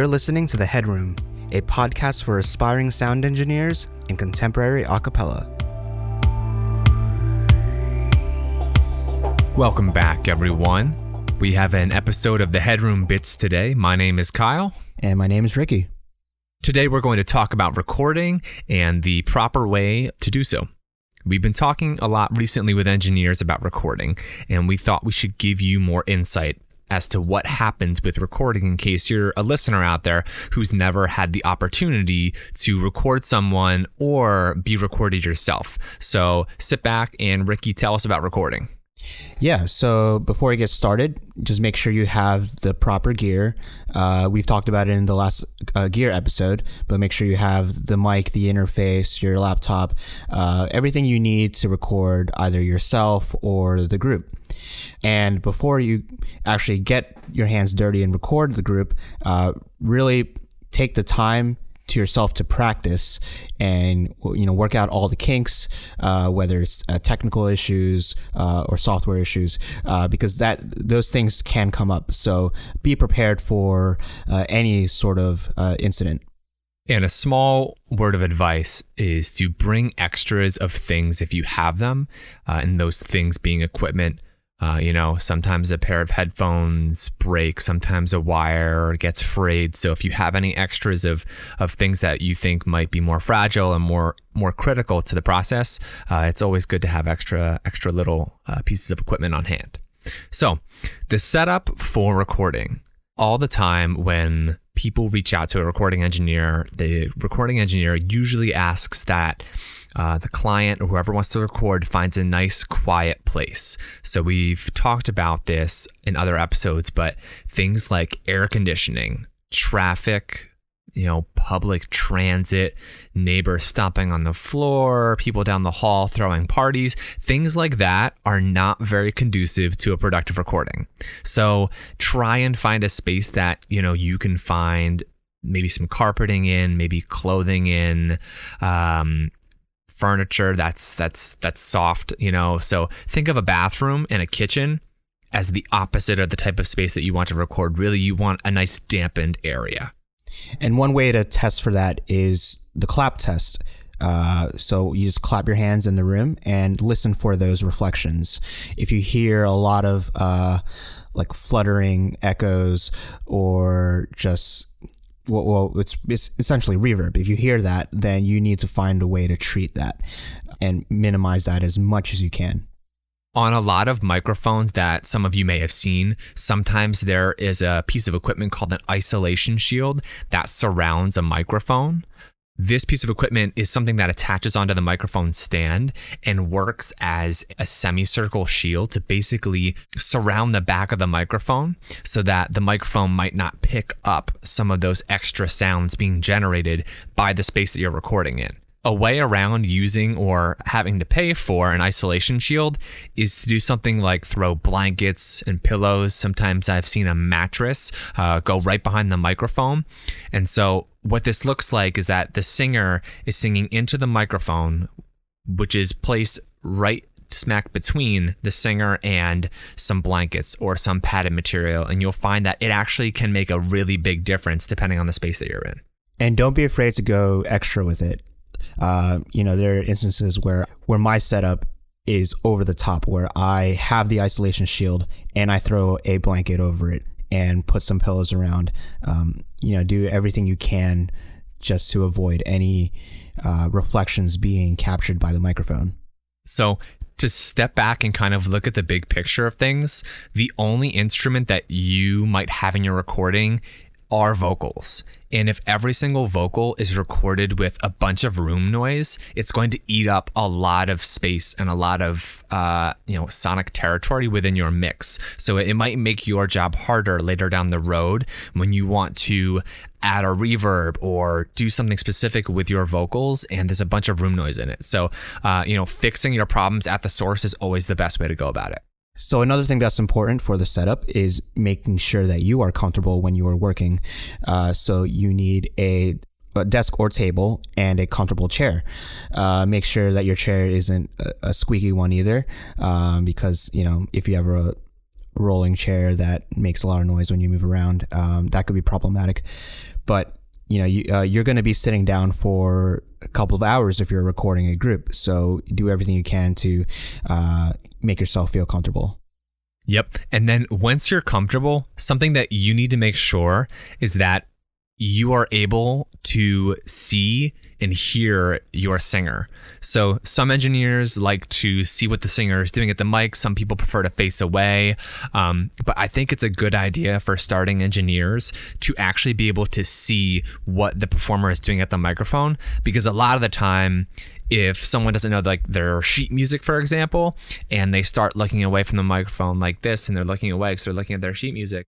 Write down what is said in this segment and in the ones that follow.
You're listening to The Headroom, a podcast for aspiring sound engineers in contemporary a cappella. Welcome back, everyone. We have an episode of The Headroom Bits today. My name is Kyle. And my name is Ricky. Today, we're going to talk about recording and the proper way to do so. We've been talking a lot recently with engineers about recording, and we thought we should give you more insight as to what happens with recording in case you're a listener out there who's never had the opportunity to record someone or be recorded yourself. So sit back and Ricky, tell us about recording. Yeah, so before we get started, just make sure you have the proper gear. Uh, we've talked about it in the last uh, gear episode, but make sure you have the mic, the interface, your laptop, uh, everything you need to record either yourself or the group. And before you actually get your hands dirty and record the group, uh, really take the time to yourself to practice and you know work out all the kinks, uh, whether it's uh, technical issues uh, or software issues, uh, because that those things can come up. So be prepared for uh, any sort of uh, incident. And a small word of advice is to bring extras of things if you have them, and those things being equipment uh, you know, sometimes a pair of headphones break, sometimes a wire gets frayed. So if you have any extras of of things that you think might be more fragile and more more critical to the process, uh, it's always good to have extra extra little uh, pieces of equipment on hand. So the setup for recording all the time when people reach out to a recording engineer, the recording engineer usually asks that uh, the client or whoever wants to record finds a nice quiet place. So we've talked about this in other episodes, but things like air conditioning, traffic, you know, public transit, neighbors stomping on the floor, people down the hall throwing parties, things like that are not very conducive to a productive recording. So try and find a space that, you know, you can find maybe some carpeting in, maybe clothing in, um, furniture that's that's that's soft, you know. So think of a bathroom and a kitchen as the opposite of the type of space that you want to record. Really, you want a nice dampened area. And one way to test for that is the clap test. Uh, so you just clap your hands in the room and listen for those reflections. If you hear a lot of uh, like fluttering echoes or just well, well, it's it's essentially reverb. If you hear that, then you need to find a way to treat that and minimize that as much as you can. On a lot of microphones that some of you may have seen, sometimes there is a piece of equipment called an isolation shield that surrounds a microphone. This piece of equipment is something that attaches onto the microphone stand and works as a semicircle shield to basically surround the back of the microphone so that the microphone might not pick up some of those extra sounds being generated by the space that you're recording in a way around using or having to pay for an isolation shield is to do something like throw blankets and pillows. Sometimes I've seen a mattress uh, go right behind the microphone. And so, what this looks like is that the singer is singing into the microphone, which is placed right smack between the singer and some blankets or some padded material. And you'll find that it actually can make a really big difference depending on the space that you're in. And don't be afraid to go extra with it. Uh, you know, there are instances where where my setup is over the top, where I have the isolation shield and I throw a blanket over it and put some pillows around. Um, you know, do everything you can just to avoid any uh, reflections being captured by the microphone. So to step back and kind of look at the big picture of things, the only instrument that you might have in your recording are vocals. And if every single vocal is recorded with a bunch of room noise, it's going to eat up a lot of space and a lot of uh, you know sonic territory within your mix. So it might make your job harder later down the road when you want to add a reverb or do something specific with your vocals and there's a bunch of room noise in it. So uh, you know fixing your problems at the source is always the best way to go about it. So another thing that's important for the setup is making sure that you are comfortable when you are working. Uh, so you need a, a, desk or table and a comfortable chair. Uh, make sure that your chair isn't a, a squeaky one either, um, because you know if you have a rolling chair that makes a lot of noise when you move around. Um, that could be problematic. But you know, you, uh, you're going to be sitting down for a couple of hours if you're recording a group. So do everything you can to uh, make yourself feel comfortable. Yep. And then once you're comfortable, something that you need to make sure is that you are able to see and hear your singer. So some engineers like to see what the singer is doing at the mic. Some people prefer to face away. Um, but I think it's a good idea for starting engineers to actually be able to see what the performer is doing at the microphone because a lot of the time if someone doesn't know like their sheet music for example and they start looking away from the microphone like this and they're looking away because they're looking at their sheet music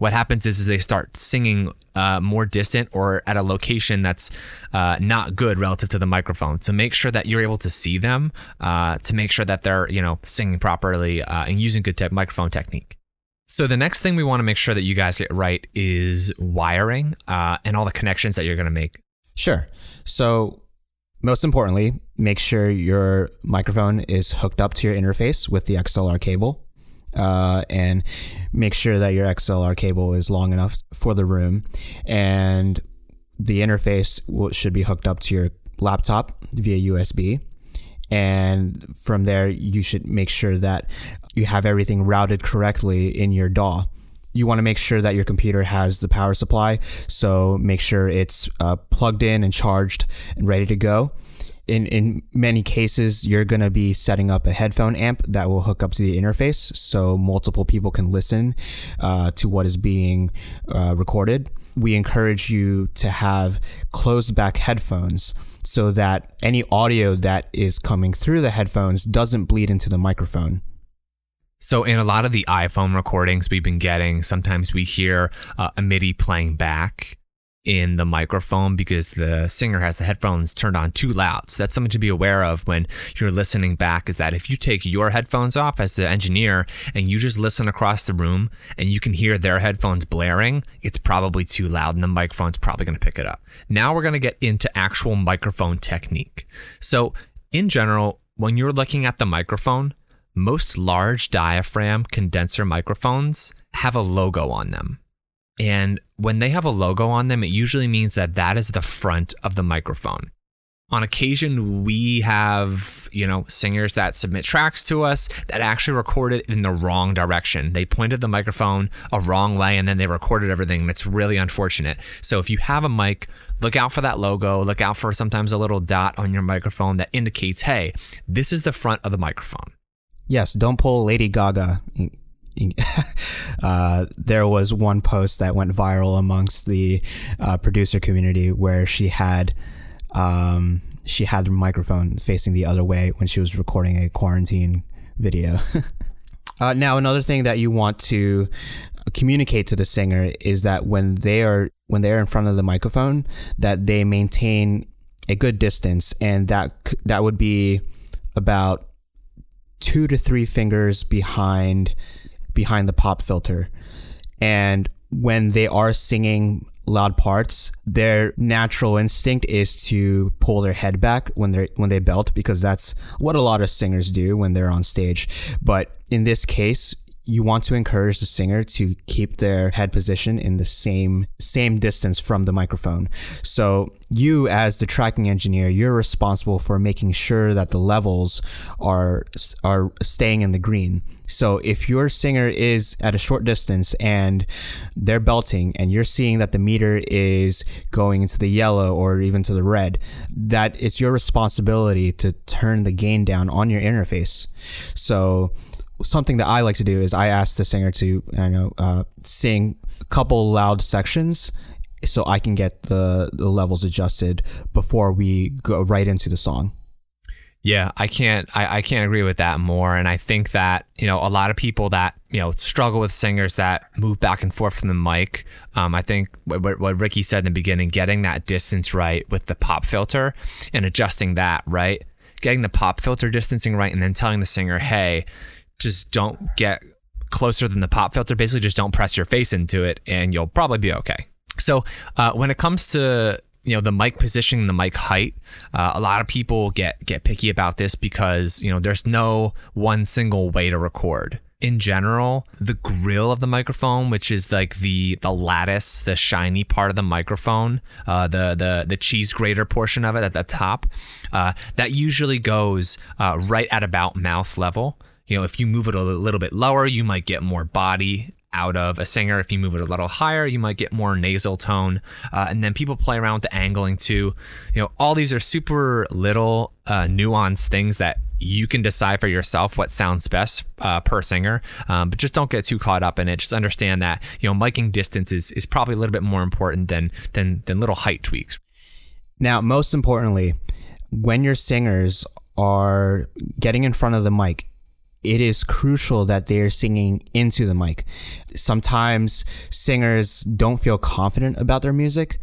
what happens is, is they start singing uh, more distant or at a location that's uh, not good relative to the microphone. So make sure that you're able to see them uh, to make sure that they're you know singing properly uh, and using good te- microphone technique. So the next thing we want to make sure that you guys get right is wiring uh, and all the connections that you're going to make. Sure. So most importantly, make sure your microphone is hooked up to your interface with the XLR cable uh, and make sure that your XLR cable is long enough for the room. And the interface will, should be hooked up to your laptop via USB. And from there, you should make sure that you have everything routed correctly in your DAW. You want to make sure that your computer has the power supply. So make sure it's uh, plugged in and charged and ready to go. In in many cases you're going to be setting up a headphone amp that will hook up to the interface so multiple people can listen uh, to what is being uh, recorded. We encourage you to have closed back headphones so that any audio that is coming through the headphones doesn't bleed into the microphone so in a lot of the iPhone recordings we've been getting, sometimes we hear uh, a MIDI playing back in the microphone because the singer has the headphones turned on too loud. So that's something to be aware of when you're listening back is that if you take your headphones off as the engineer and you just listen across the room and you can hear their headphones blaring, it's probably too loud and the microphone's probably going to pick it up. Now we're going to get into actual microphone technique. So in general, when you're looking at the microphone, most large diaphragm condenser microphones have a logo on them. And when they have a logo on them, it usually means that that is the front of the microphone. On occasion, we have, you know, singers that submit tracks to us that actually recorded in the wrong direction. They pointed the microphone a wrong way and then they recorded everything. And it's really unfortunate. So if you have a mic, look out for that logo. Look out for sometimes a little dot on your microphone that indicates, hey, this is the front of the microphone. Yes, don't pull Lady Gaga uh, there was one post that went viral amongst the uh, producer community where she had um, she had the microphone facing the other way when she was recording a quarantine video. uh, now, another thing that you want to communicate to the singer is that when they are when they're in front of the microphone, that they maintain a good distance, and that that would be about two to three fingers behind behind the pop filter. And when they are singing loud parts, their natural instinct is to pull their head back when they when they belt because that's what a lot of singers do when they're on stage. But in this case, you want to encourage the singer to keep their head position in the same same distance from the microphone. So you as the tracking engineer, you're responsible for making sure that the levels are are staying in the green. So if your singer is at a short distance and they're belting and you're seeing that the meter is going into the yellow or even to the red, that it's your responsibility to turn the gain down on your interface. So something that I like to do is I ask the singer to I know uh, sing a couple loud sections so I can get the, the levels adjusted before we go right into the song. Yeah, I can't I, I can't agree with that more. And I think that, you know, a lot of people that, you know, struggle with singers that move back and forth from the mic. Um, I think what, what Ricky said in the beginning, getting that distance right with the pop filter and adjusting that, right? Getting the pop filter distancing right and then telling the singer, hey, just don't get closer than the pop filter. Basically, just don't press your face into it, and you'll probably be okay. So, uh, when it comes to you know the mic positioning, the mic height, uh, a lot of people get get picky about this because you know there's no one single way to record. in general, the grill of the microphone, which is like the the lattice, the shiny part of the microphone, uh, the the the cheese grater portion of it at the top, uh, that usually goes uh, right at about mouth level. You know, if you move it a little bit lower, you might get more body out of a singer. If you move it a little higher, you might get more nasal tone. Uh, and then people play around with the angling too. You know, all these are super little uh, nuanced things that you can decide for yourself what sounds best uh, per singer. Um, but just don't get too caught up in it. Just understand that you know miking distance is, is probably a little bit more important than than than little height tweaks. Now, most importantly, when your singers are getting in front of the mic, it is crucial that they are singing into the mic. Sometimes singers don't feel confident about their music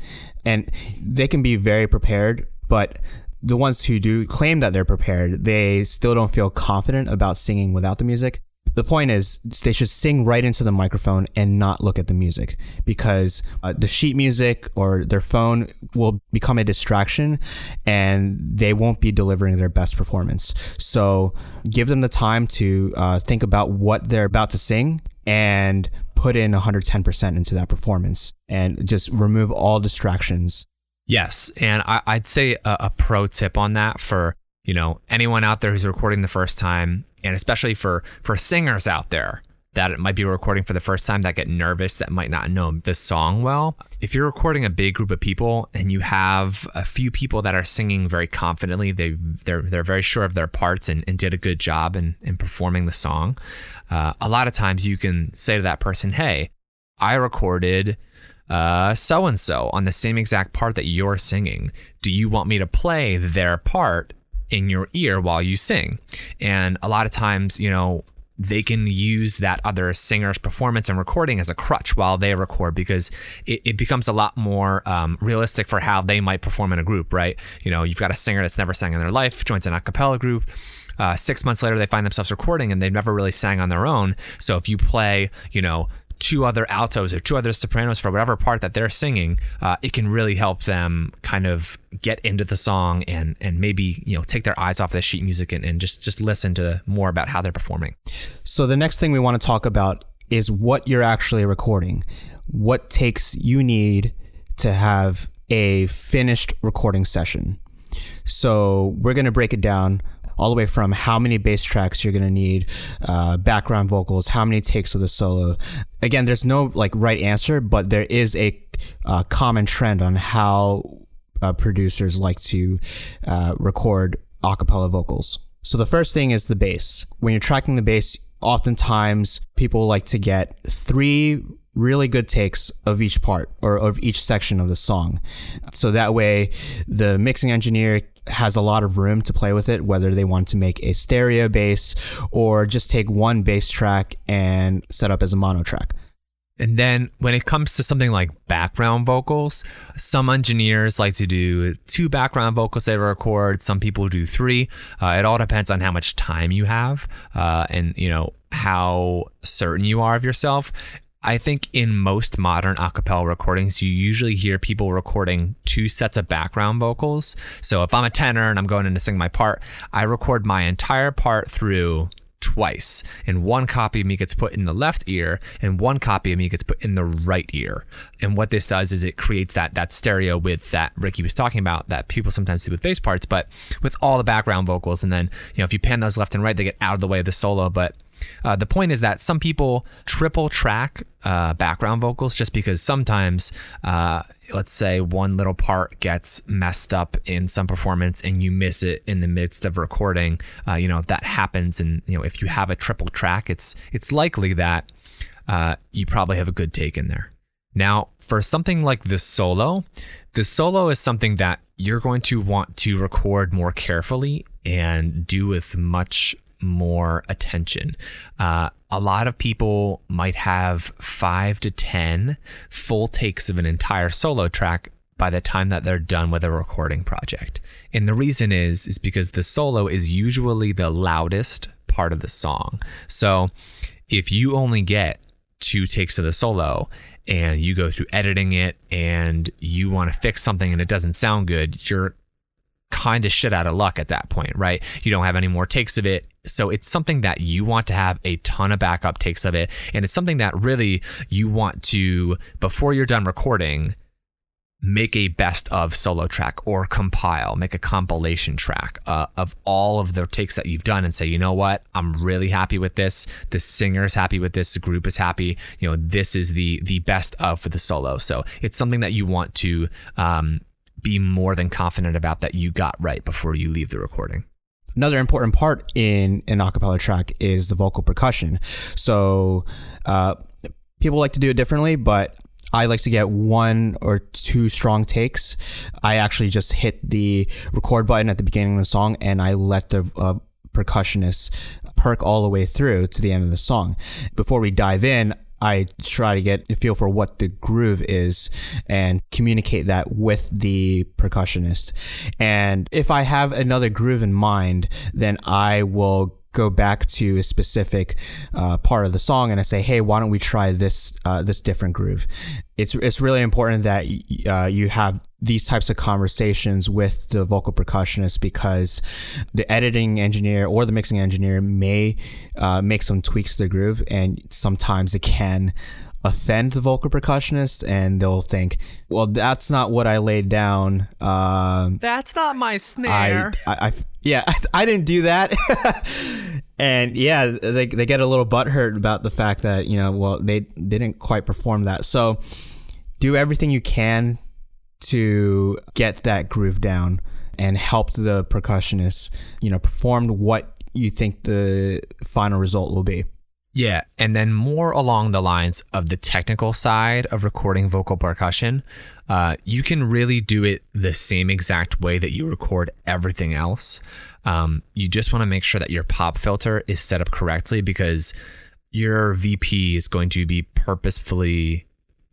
and they can be very prepared, but the ones who do claim that they're prepared, they still don't feel confident about singing without the music the point is they should sing right into the microphone and not look at the music because uh, the sheet music or their phone will become a distraction and they won't be delivering their best performance. So give them the time to uh, think about what they're about to sing and put in 110% into that performance and just remove all distractions. Yes and I, would say a, a pro tip on that for you know anyone out there who's recording the first time and especially for for singers out there that might be recording for the first time that get nervous that might not know the song well. If you're recording a big group of people and you have a few people that are singing very confidently, they they're they're very sure of their parts and, and did a good job in, in performing the song. Uh, a lot of times you can say to that person, "Hey, I recorded." so and so on the same exact part that you're singing. Do you want me to play their part in your ear while you sing. And a lot of times, you know, they can use that other singer's performance and recording as a crutch while they record because it, it becomes a lot more um, realistic for how they might perform in a group, right? You know, you've got a singer that's never sang in their life, joins an a cappella group. Uh, six months later, they find themselves recording and they've never really sang on their own. So if you play, you know, two other altos or two other sopranos for whatever part that they're singing, uh, it can really help them kind of get into the song and and maybe you know take their eyes off the sheet music and, and just just listen to more about how they're performing. So the next thing we want to talk about is what you're actually recording. What takes you need to have a finished recording session. So we're going to break it down all the way from how many bass tracks you're going to need, uh, background vocals, how many takes of the solo. Again, there's no like right answer, but there is a uh, common trend on how uh, producers like to uh, record acapella vocals. So the first thing is the bass. When you're tracking the bass, oftentimes people like to get three really good takes of each part or of each section of the song. So that way the mixing engineer has a lot of room to play with it, whether they want to make a stereo bass or just take one bass track and set up as a mono track. And then when it comes to something like background vocals, some engineers like to do two background vocals they record. Some people do three. Uh, it all depends on how much time you have uh, and you know how certain you are of yourself. I think in most modern acapella recordings, you usually hear people recording two sets of background vocals. So if I'm a tenor and I'm going in to sing my part, I record my entire part through twice. And one copy of me gets put in the left ear, and one copy of me gets put in the right ear. And what this does is it creates that that stereo width that Ricky was talking about that people sometimes do with bass parts, but with all the background vocals. And then, you know, if you pan those left and right, they get out of the way of the solo. But uh, the point is that some people triple track uh, background vocals just because sometimes, uh, let's say, one little part gets messed up in some performance and you miss it in the midst of recording. Uh, you know that happens, and you know if you have a triple track, it's it's likely that uh, you probably have a good take in there. Now, for something like this solo, the solo is something that you're going to want to record more carefully and do with much more attention. Uh, a lot of people might have five to 10 full takes of an entire solo track by the time that they're done with a recording project. And the reason is is because the solo is usually the loudest part of the song. So if you only get two takes of the solo and you go through editing it and you want to fix something and it doesn't sound good, you're kind of shit out of luck at that point, right? You don't have any more takes of it So it's something that you want to have a ton of backup takes of it. And it's something that really you want to, before you're done recording, make a best of solo track or compile, make a compilation track uh, of all of the takes that you've done and say, you know what, I'm really happy with this. The singer is happy with this. The group is happy. You know, this is the the best of for the solo. So it's something that you want to um, be more than confident about that you got right before you leave the recording. Another important part in an acapella track is the vocal percussion. So uh, people like to do it differently, but I like to get one or two strong takes. I actually just hit the record button at the beginning of the song and I let the uh, percussionist perk all the way through to the end of the song. Before we dive in, I try to get a feel for what the groove is and communicate that with the percussionist. And if I have another groove in mind, then I will go back to a specific uh, part of the song and I say, hey, why don't we try this uh, this different groove? It's it's really important that uh, you have these types of conversations with the vocal percussionist because the editing engineer or the mixing engineer may uh, make some tweaks to the groove and sometimes it can offend the vocal percussionist and they'll think, well, that's not what I laid down. Um, that's not my snare. I, I, I yeah, I, I, didn't do that. and yeah, they, they get a little butthurt about the fact that, you know, well, they, they didn't quite perform that. So do everything you can to get that groove down and help the percussionist, you know, perform what you think the final result will be. Yeah, and then more along the lines of the technical side of recording vocal percussion, uh, you can really do it the same exact way that you record everything else. Um, you just want to make sure that your pop filter is set up correctly because your VP is going to be purposefully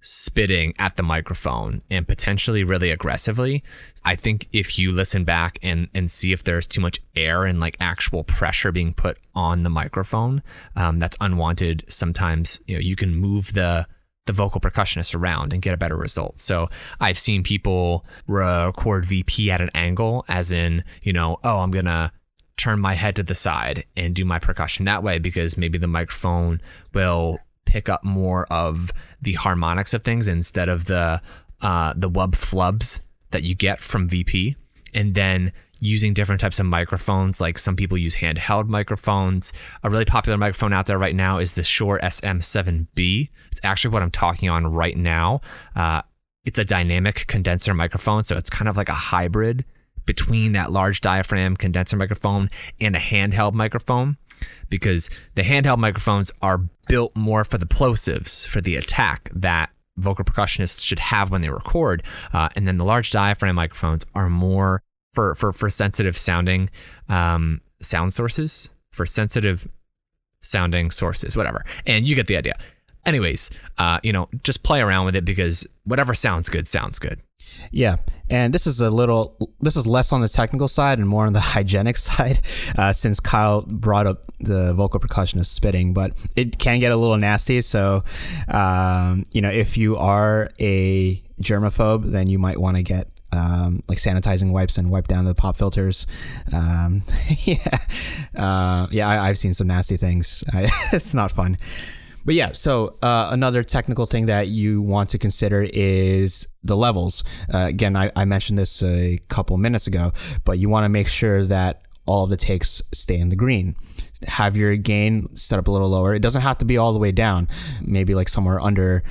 spitting at the microphone and potentially really aggressively. I think if you listen back and and see if there's too much air and like actual pressure being put on the microphone, um, that's unwanted. Sometimes you know you can move the the vocal percussionist around and get a better result. So I've seen people record VP at an angle, as in you know, oh, I'm gonna turn my head to the side and do my percussion that way because maybe the microphone will pick up more of the harmonics of things instead of the uh, the wub flubs that you get from VP, and then using different types of microphones. Like some people use handheld microphones. A really popular microphone out there right now is the Shure SM7B. It's actually what I'm talking on right now. Uh, it's a dynamic condenser microphone, so it's kind of like a hybrid between that large diaphragm condenser microphone and a handheld microphone because the handheld microphones are built more for the plosives, for the attack that vocal percussionists should have when they record. Uh, and then the large diaphragm microphones are more for, for, for sensitive sounding um, sound sources, for sensitive sounding sources, whatever. And you get the idea. Anyways, uh, you know, just play around with it because whatever sounds good sounds good. Yeah, and this is a little, this is less on the technical side and more on the hygienic side, uh, since Kyle brought up the vocal percussionist spitting, but it can get a little nasty. So, um, you know, if you are a germaphobe, then you might want to get um, like sanitizing wipes and wipe down the pop filters. Um, yeah, uh, yeah, I, have seen some nasty things. I, it's not fun. But yeah, so uh, another technical thing that you want to consider is the levels. Uh, again, I, I mentioned this a couple minutes ago, but you want to make sure that all of the takes stay in the green. Have your gain set up a little lower. It doesn't have to be all the way down, maybe like somewhere under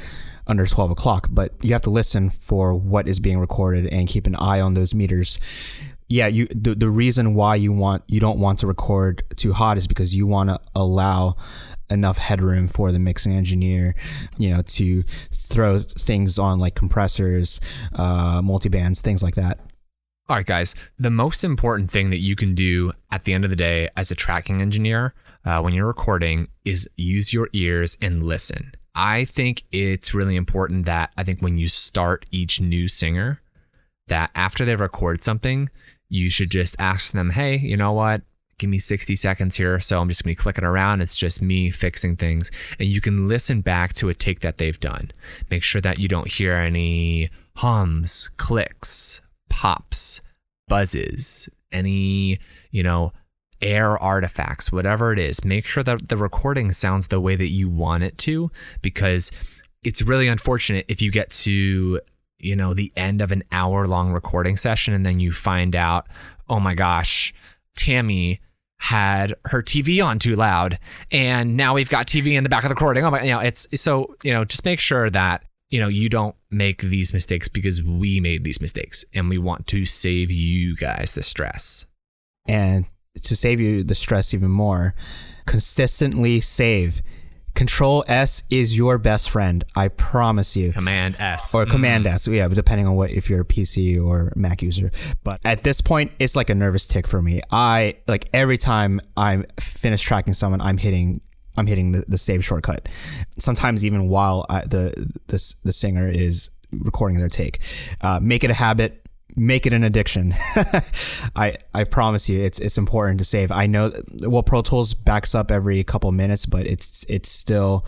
under 12 o'clock, but you have to listen for what is being recorded and keep an eye on those meters yeah, you the, the reason why you want you don't want to record too hot is because you want to allow enough headroom for the mixing engineer, you know, to throw things on like compressors, uh, multibands, things like that. All right, guys. The most important thing that you can do at the end of the day as a tracking engineer uh, when you're recording is use your ears and listen. I think it's really important that I think when you start each new singer, that after they record something, you should just ask them, hey, you know what? Give me 60 seconds here. So I'm just going to be clicking around. It's just me fixing things. And you can listen back to a take that they've done. Make sure that you don't hear any hums, clicks, pops, buzzes, any, you know, air artifacts, whatever it is, make sure that the recording sounds the way that you want it to because it's really unfortunate if you get to you know the end of an hour long recording session and then you find out oh my gosh tammy had her tv on too loud and now we've got tv in the back of the recording. Oh my you know it's so you know just make sure that you know you don't make these mistakes because we made these mistakes and we want to save you guys the stress. And to save you the stress even more consistently save Control S is your best friend. I promise you. Command S. Or Command mm. S. Yeah, depending on what if you're a PC or Mac user. But at this point, it's like a nervous tick for me. I like every time I'm finished tracking someone, I'm hitting I'm hitting the, the save shortcut. Sometimes even while I, the the the singer is recording their take. Uh, make it a habit make it an addiction. I I promise you, it's it's important to save. I know well, Pro Tools backs up every couple minutes, but it's it's still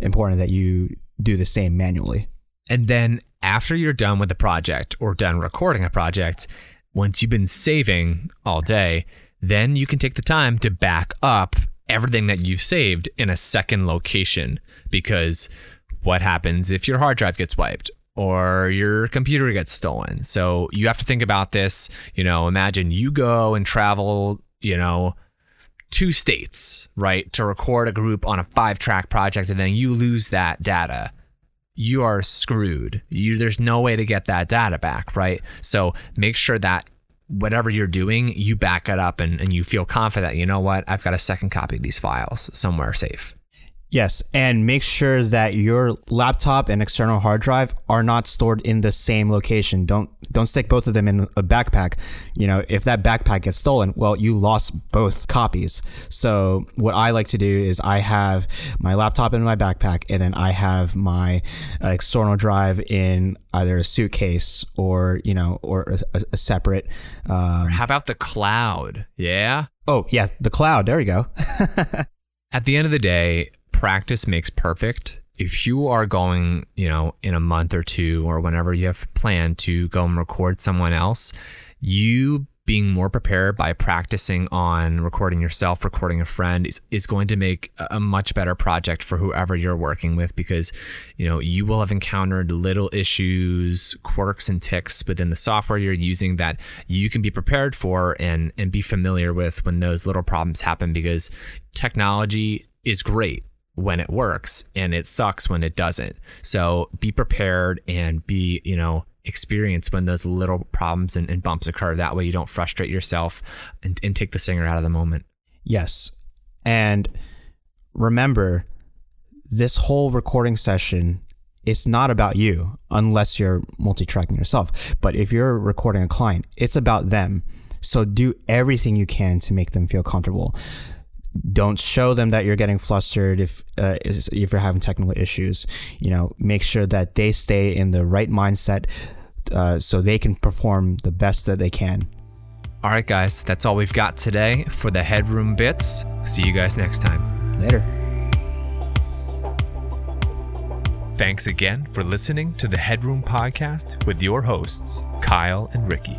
important that you do the same manually. And then after you're done with the project or done recording a project, once you've been saving all day, then you can take the time to back up everything that you've saved in a second location because what happens if your hard drive gets wiped or your computer gets stolen. So you have to think about this. You know, imagine you go and travel, you know, two states, right, to record a group on a five track project, and then you lose that data. You are screwed. You, there's no way to get that data back, right? So make sure that whatever you're doing, you back it up and, and you feel confident, you know what, I've got a second copy of these files somewhere safe. Yes, and make sure that your laptop and external hard drive are not stored in the same location. Don't don't stick both of them in a backpack. You know, if that backpack gets stolen, well, you lost both copies. So what I like to do is I have my laptop in my backpack, and then I have my uh, external drive in either a suitcase or you know or a, a separate. Um, how about the cloud? Yeah. Oh yeah, the cloud. There you go. At the end of the day, practice makes perfect. If you are going, you know, in a month or two or whenever you have planned to go and record someone else, you being more prepared by practicing on recording yourself, recording a friend is, is going to make a much better project for whoever you're working with because, you know, you will have encountered little issues, quirks and ticks within the software you're using that you can be prepared for and, and be familiar with when those little problems happen because technology is great when it works and it sucks when it doesn't. So be prepared and be, you know, experienced when those little problems and, and bumps occur. That way you don't frustrate yourself and, and take the singer out of the moment. Yes. And remember, this whole recording session it's not about you unless you're multi-tracking yourself. But if you're recording a client, it's about them. So do everything you can to make them feel comfortable don't show them that you're getting flustered if uh, if you're having technical issues. You know, make sure that they stay in the right mindset uh, so they can perform the best that they can. All right, guys, that's all we've got today for the headroom bits. See you guys next time. Later. Thanks again for listening to the Headroom Podcast with your hosts, Kyle and Ricky.